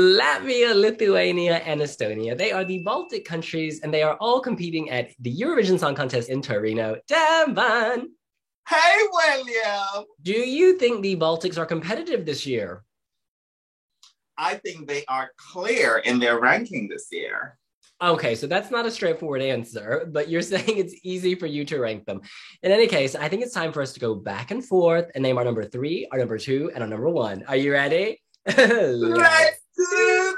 Latvia, Lithuania, and Estonia. They are the Baltic countries, and they are all competing at the Eurovision Song Contest in Torino. Deban! Hey, William! Do you think the Baltics are competitive this year? I think they are clear in their ranking this year. Okay, so that's not a straightforward answer, but you're saying it's easy for you to rank them. In any case, I think it's time for us to go back and forth and name our number three, our number two, and our number one. Are you ready? Let's do!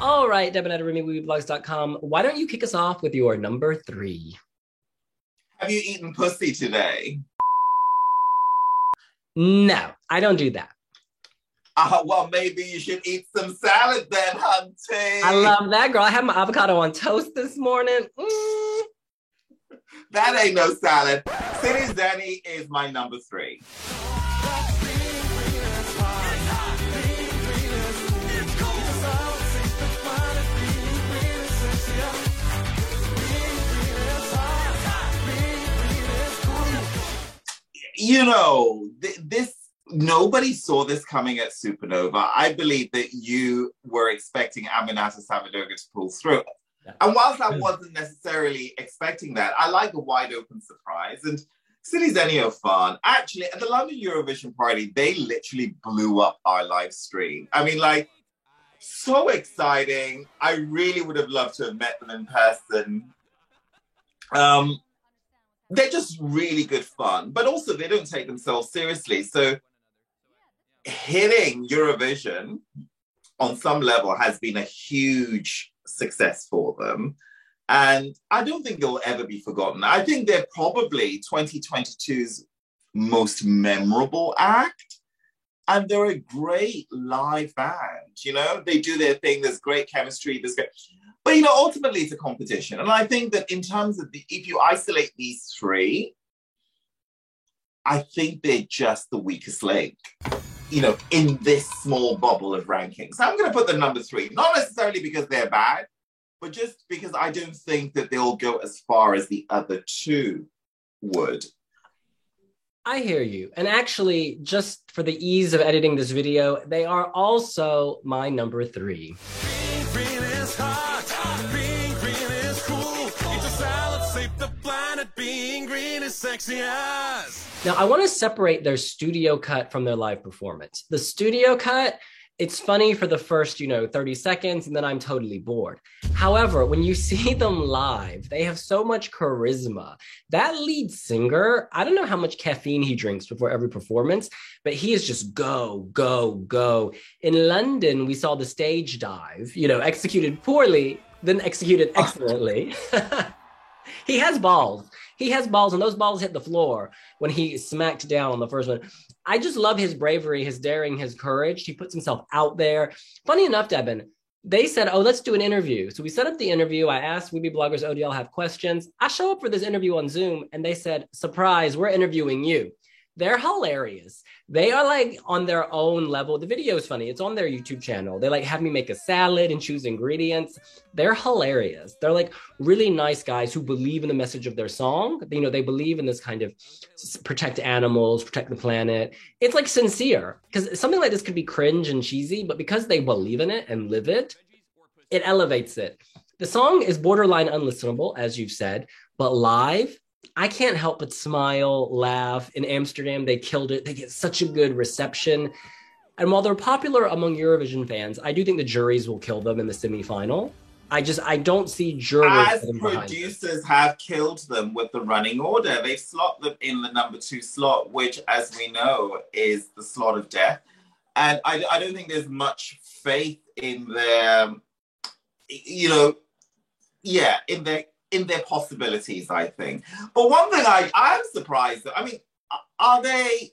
All right, Deban Aderemi wiwibloggs.com. Why don't you kick us off with your number three? Have you eaten pussy today? No, I don't do that. Uh, well, maybe you should eat some salad then, hunty. I love that, girl. I had my avocado on toast this morning. Mm. That ain't no salad. Citi Zēni is my number three. You know, th- this nobody saw this coming at Supernova. I believe that you were expecting Aminata Savadogo to pull through. And whilst I wasn't necessarily expecting that, I like a wide open surprise. And Citi Zēni are fun. Actually, at the London Eurovision party, they literally blew up our live stream. I mean, like, so exciting. I really would have loved to have met them in person. Um, they're just really good fun, but also they don't take themselves seriously. So hitting Eurovision on some level has been a huge success for them. And I don't think they'll ever be forgotten. I think they're probably 2022's most memorable act. And they're a great live band. You know, they do their thing. There's great chemistry. There's great, but you know, ultimately it's a competition. And I think that in terms of the, if you isolate these three, I think they're just the weakest link you know, in this small bubble of rankings. So I'm going to put them number three, not necessarily because they're bad, but just because I don't think that they'll go as far as the other two would. I hear you. And actually, just for the ease of editing this video, they are also my number three. Being green is hot. Being green Being green is sexy as. Now, I want to separate their studio cut from their live performance. The studio cut, it's funny for the first, you know, 30 seconds, and then I'm totally bored. However, when you see them live, they have so much charisma. That lead singer, I don't know how much caffeine he drinks before every performance, but he is just go, go, go. In London, we saw the stage dive, you know, executed poorly, then executed excellently. he has balls. He has balls, and those balls hit the floor when he smacked down on the first one. I just love his bravery, his daring, his courage. He puts himself out there. Funny enough, Deban, they said, Oh, let's do an interview. So we set up the interview. I asked Weeby Bloggers ODL have questions. I show up for this interview on Zoom, and they said, Surprise, we're interviewing you. They're hilarious they are like on their own level. The video is funny. It's on their YouTube channel. They like have me make a salad and choose ingredients. They're hilarious. They're like really nice guys who believe in the message of their song. You know, they believe in this kind of protect animals, protect the planet. It's like sincere because something like this could be cringe and cheesy, but because they believe in it and live it, it elevates it. The song is borderline unlistenable, as you've said, but live, I can't help but smile, laugh. In Amsterdam, they killed it. They get such a good reception. And while they're popular among Eurovision fans, I do think the juries will kill them in the semifinal. I just I don't see juries. As producers have killed them with the running order, they've slot them in the number two slot, which, as we know, is the slot of death. And I, I don't think there's much faith in their, you know, yeah, in their in their possibilities, I think. But one thing I I'm surprised. I mean, are they?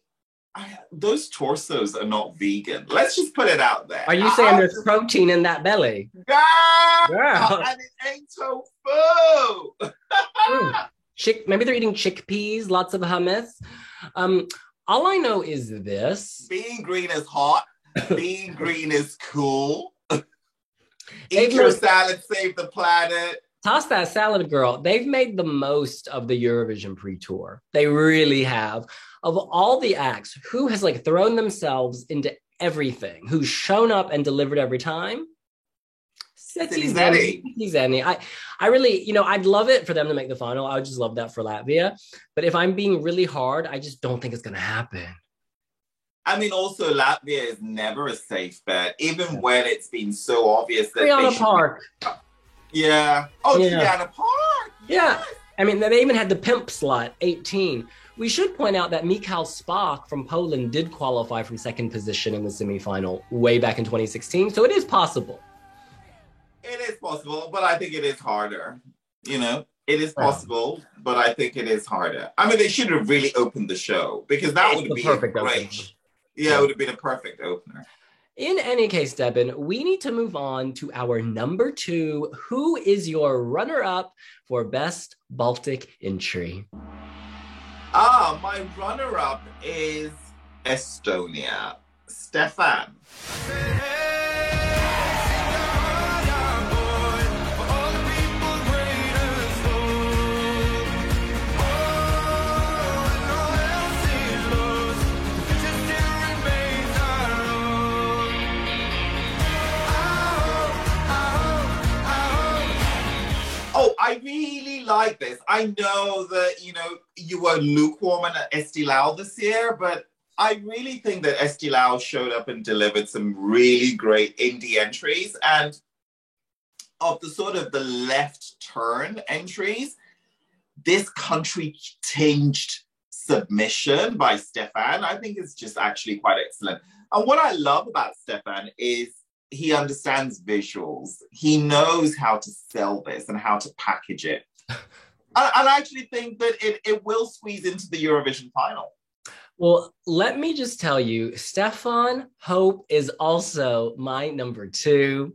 I, those torsos are not vegan. Let's just put it out there. Are you saying I, there's protein in that belly? Yeah, Girl. and it ain't tofu. mm. Chick, maybe they're eating chickpeas, lots of hummus. Um, all I know is this: being green is hot. being green is cool. Eat your salad, save the planet. Toss that salad, girl. They've made the most of the Eurovision pre tour. They really have. of all the acts, who has like thrown themselves into everything, who's shown up and delivered every time? Citi Zēni. I, I really, you know, I'd love it for them to make the final. I would just love that for Latvia. But if I'm being really hard, I just don't think it's going to happen. I mean, also Latvia is never a safe bet, even when it's been so obvious that Triana Park. Yeah. Oh, yeah. Triana Park. Yeah. Yes. I mean, they even had the pimp slot, 18. We should point out that Michał Szpak from Poland did qualify from second position in the semifinal way back in 2016, so it is possible. It is possible, but I think it is harder. You know, it is possible, yeah. but I think it is harder. I mean, they should have really opened the show because that would be perfect great. Yeah, yeah, it would have been a perfect opener. In any case, Deban, we need to move on to our number two. Who is your runner up for Best Baltic Entry? Ah, my runner up is Estonia, Stefan. I know that, you know, you were lukewarm at Laul this year, but I really think that Laul showed up and delivered some really great indie entries. And of the sort of the left turn entries, this country tinged submission by Stefan, I think is just actually quite excellent. And what I love about Stefan is he understands visuals. He knows how to sell this and how to package it. and, I actually think that it, it will squeeze into the Eurovision final. Well, let me just tell you, Stefan Hope is also my number two.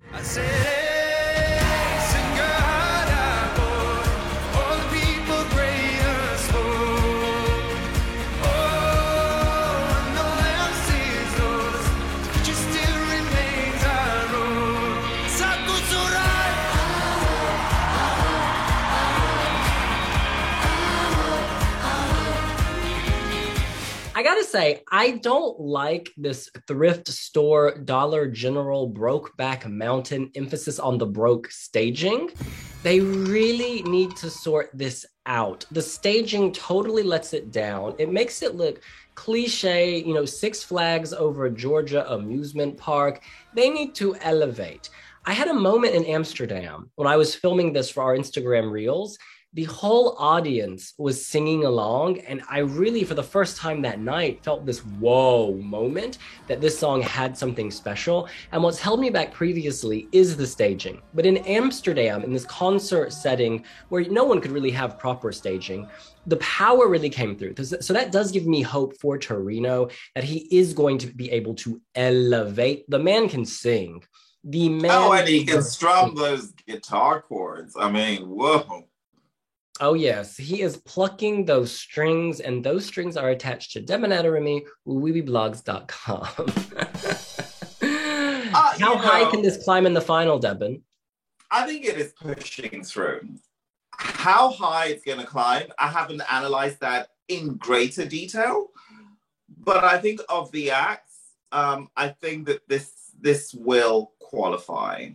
Say, I don't like this thrift store Dollar General Brokeback Mountain emphasis on the broke staging. They really need to sort this out. The staging totally lets it down. It makes it look cliche, you know, Six Flags over Georgia amusement park. They need to elevate. I had a moment in Amsterdam when I was filming this for our Instagram Reels the whole audience was singing along. And I really, for the first time that night, felt this whoa moment that this song had something special. And what's held me back previously is the staging. But in Amsterdam, in this concert setting where no one could really have proper staging, the power really came through. So that does give me hope for Torino that he is going to be able to elevate. The man can sing. The man. Oh, and he can strum those guitar chords. I mean, whoa. Oh yes, he is plucking those strings, and those strings are attached to Demonatoremy, wiwibloggs.com. uh, How know, high can this climb in the final, Deban? I think it is pushing through. How high it's going to climb, I haven't analyzed that in greater detail, but I think of the acts, um, I think that this this will qualify.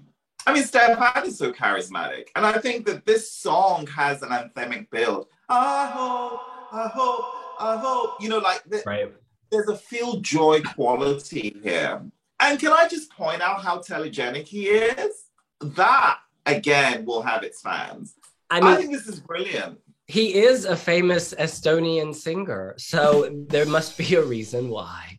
I mean, Stefan is so charismatic. And I think that this song has an anthemic build. I hope, I hope, I hope. You know, like the, right. there's a feel joy quality here. And can I just point out how telegenic he is? That, again, will have its fans. I, mean, I think this is brilliant. He is a famous Estonian singer. So there must be a reason why.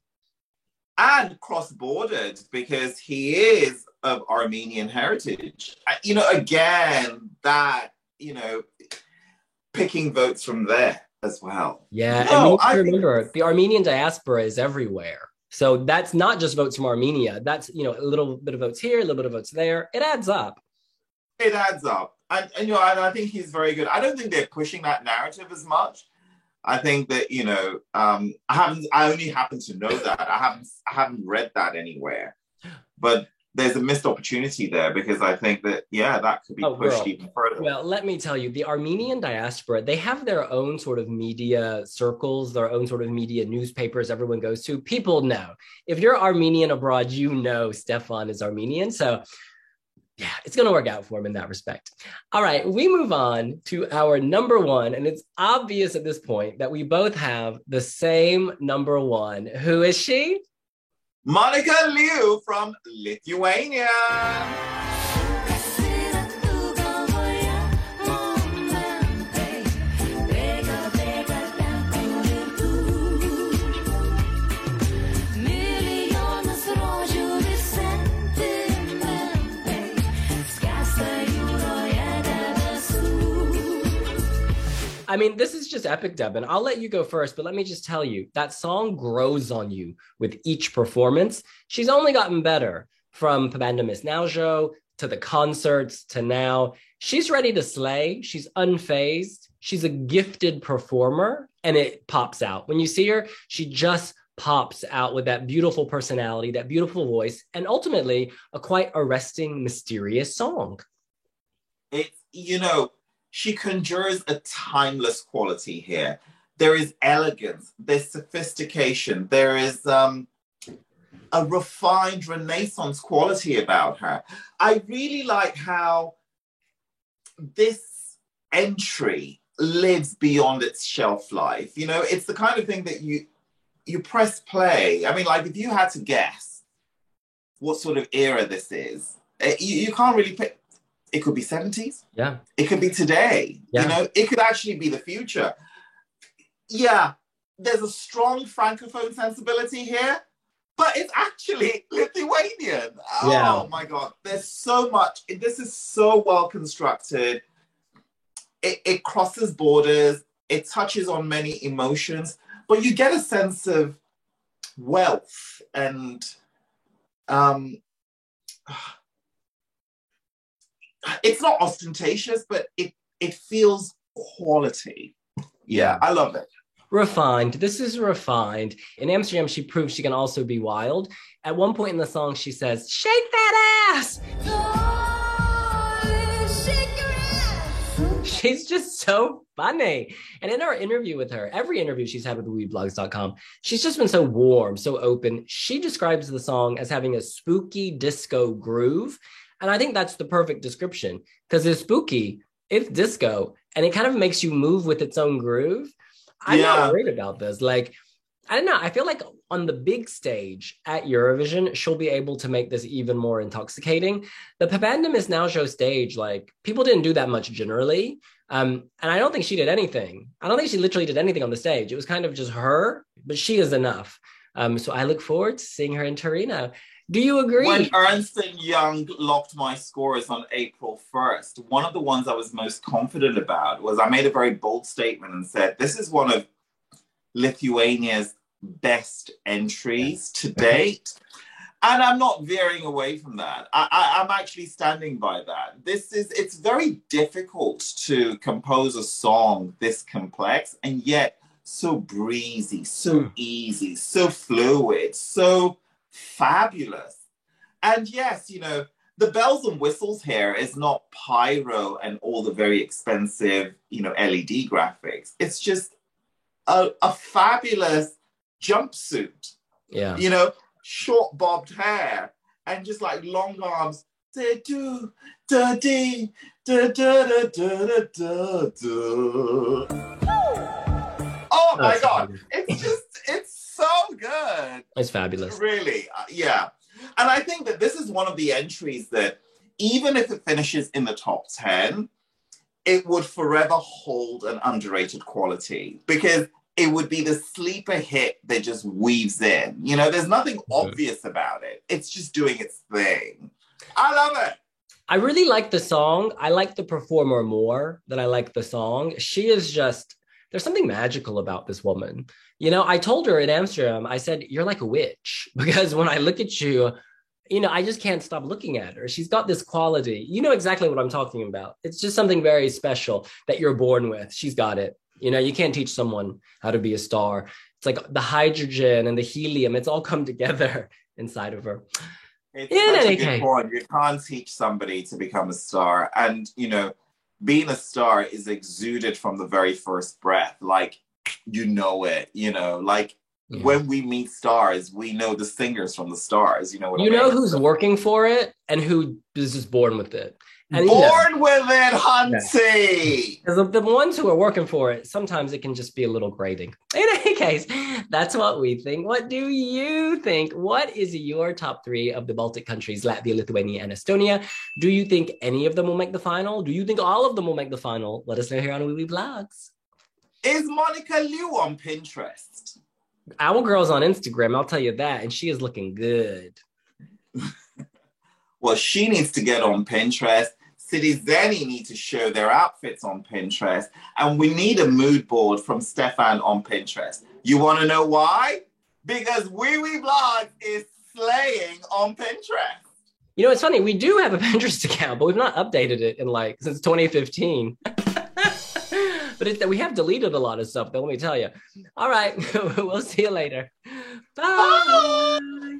And cross bordered because he is of Armenian heritage. Uh, you know, again, that, you know, picking votes from there as well. Yeah, no, and we remember think... the Armenian diaspora is everywhere. So that's not just votes from Armenia. That's, you know, a little bit of votes here, a little bit of votes there. It adds up. It adds up. And, and you know, and I think he's very good. I don't think they're pushing that narrative as much. I think that you know, um, I haven't. I only happen to know that. I haven't. I haven't read that anywhere. But there's a missed opportunity there because I think that yeah, that could be oh, pushed girl. even further. Well, let me tell you, the Armenian diaspora they have their own sort of media circles, their own sort of media newspapers everyone goes to. People know if you're Armenian abroad, you know Stefan is Armenian, so. Yeah, it's going to work out for him in that respect. All right, we move on to our number one. And it's obvious at this point that we both have the same number one. Who is she? Monika Liu from Lithuania. I mean, this is just epic, Deban. I'll let you go first, but let me just tell you that song grows on you with each performance. She's only gotten better from Pabandom iš naujo Show to the concerts to now. She's ready to slay. She's unfazed. She's a gifted performer and it pops out. When you see her, she just pops out with that beautiful personality, that beautiful voice, and ultimately a quite arresting, mysterious song. It's, you know, she conjures a timeless quality here. There is elegance, there's sophistication, there is um, a refined Renaissance quality about her. I really like how this entry lives beyond its shelf life. You know, it's the kind of thing that you you press play. I mean, like if you had to guess what sort of era this is, eh, you, you can't really pick. It could be 70s. Yeah. It could be today. Yeah. You know, it could actually be the future. Yeah, there's a strong francophone sensibility here, but it's actually Lithuanian. Oh yeah. my god, there's so much. This is so well constructed. It, it crosses borders. It touches on many emotions, but you get a sense of wealth and um, it's not ostentatious, but it it feels quality. Yeah, I love it. Refined. This is refined. In Amsterdam, she proves she can also be wild. At one point in the song, she says, "Shake that ass." she's just so funny. And in our interview with her, every interview she's had with wiwibloggs.com, she's just been so warm, so open. She describes the song as having a spooky disco groove. And I think that's the perfect description because it's spooky, it's disco, and it kind of makes you move with its own groove. I'm yeah. not worried about this. Like, I don't know. I feel like on the big stage at Eurovision, she'll be able to make this even more intoxicating. The Pabandom iš naujo Show stage, like, people didn't do that much generally. Um, and I don't think she did anything. I don't think she literally did anything on the stage. It was kind of just her, but she is enough. Um, so I look forward to seeing her in Torino. Do you agree? When Ernst and Young locked my scores on April 1st, one of the ones I was most confident about was I made a very bold statement and said, This is one of Lithuania's best entries to date. And I'm not veering away from that. I, am actually standing by that. This is, it's very difficult to compose a song this complex and yet so breezy, so mm. easy, so fluid, so fabulous. And yes, you know, the bells and whistles here is not pyro and all the very expensive, you know, LED graphics. It's just a, a fabulous jumpsuit. Yeah. You know, short bobbed hair and just like long arms. Oh my god. It's just it's so good. It's fabulous. Really, uh, yeah. And I think that this is one of the entries that, even if it finishes in the top 10, it would forever hold an underrated quality because it would be the sleeper hit that just weaves in. You know, there's nothing obvious about it, it's just doing its thing. I love it. I really like the song. I like the performer more than I like the song. She is just, there's something magical about this woman. You know, I told her in Amsterdam, I said, You're like a witch because when I look at you, you know, I just can't stop looking at her. She's got this quality. You know exactly what I'm talking about. It's just something very special that you're born with. She's got it. You know, you can't teach someone how to be a star. It's like the hydrogen and the helium, it's all come together inside of her. It's In any case, point. you can't teach somebody to become a star, and you know, being a star is exuded from the very first breath. Like you know it, you know, like yeah. when we meet stars, we know the singers from the stars. You know what you I mean? know who's working for it and who is just born with it. And, Born you know, with it, Hunty. Because the, the ones who are working for it, sometimes it can just be a little grating. In any case, that's what we think. What do you think? What is your top three of the Baltic countries, Latvia, Lithuania, and Estonia? Do you think any of them will make the final? Do you think all of them will make the final? Let us know here on Wiwibloggs. Is Monika Liu on Pinterest? Our girl's on Instagram, I'll tell you that, and she is looking good. well, she needs to get on Pinterest. Citi Zēni need to show their outfits on Pinterest, and we need a mood board from Stefan on Pinterest. You want to know why? Because Wiwibloggs is slaying on Pinterest. You know, it's funny. We do have a Pinterest account, but we've not updated it in like since 2015. but it, we have deleted a lot of stuff, though. Let me tell you. All right, we'll see you later. Bye. Bye.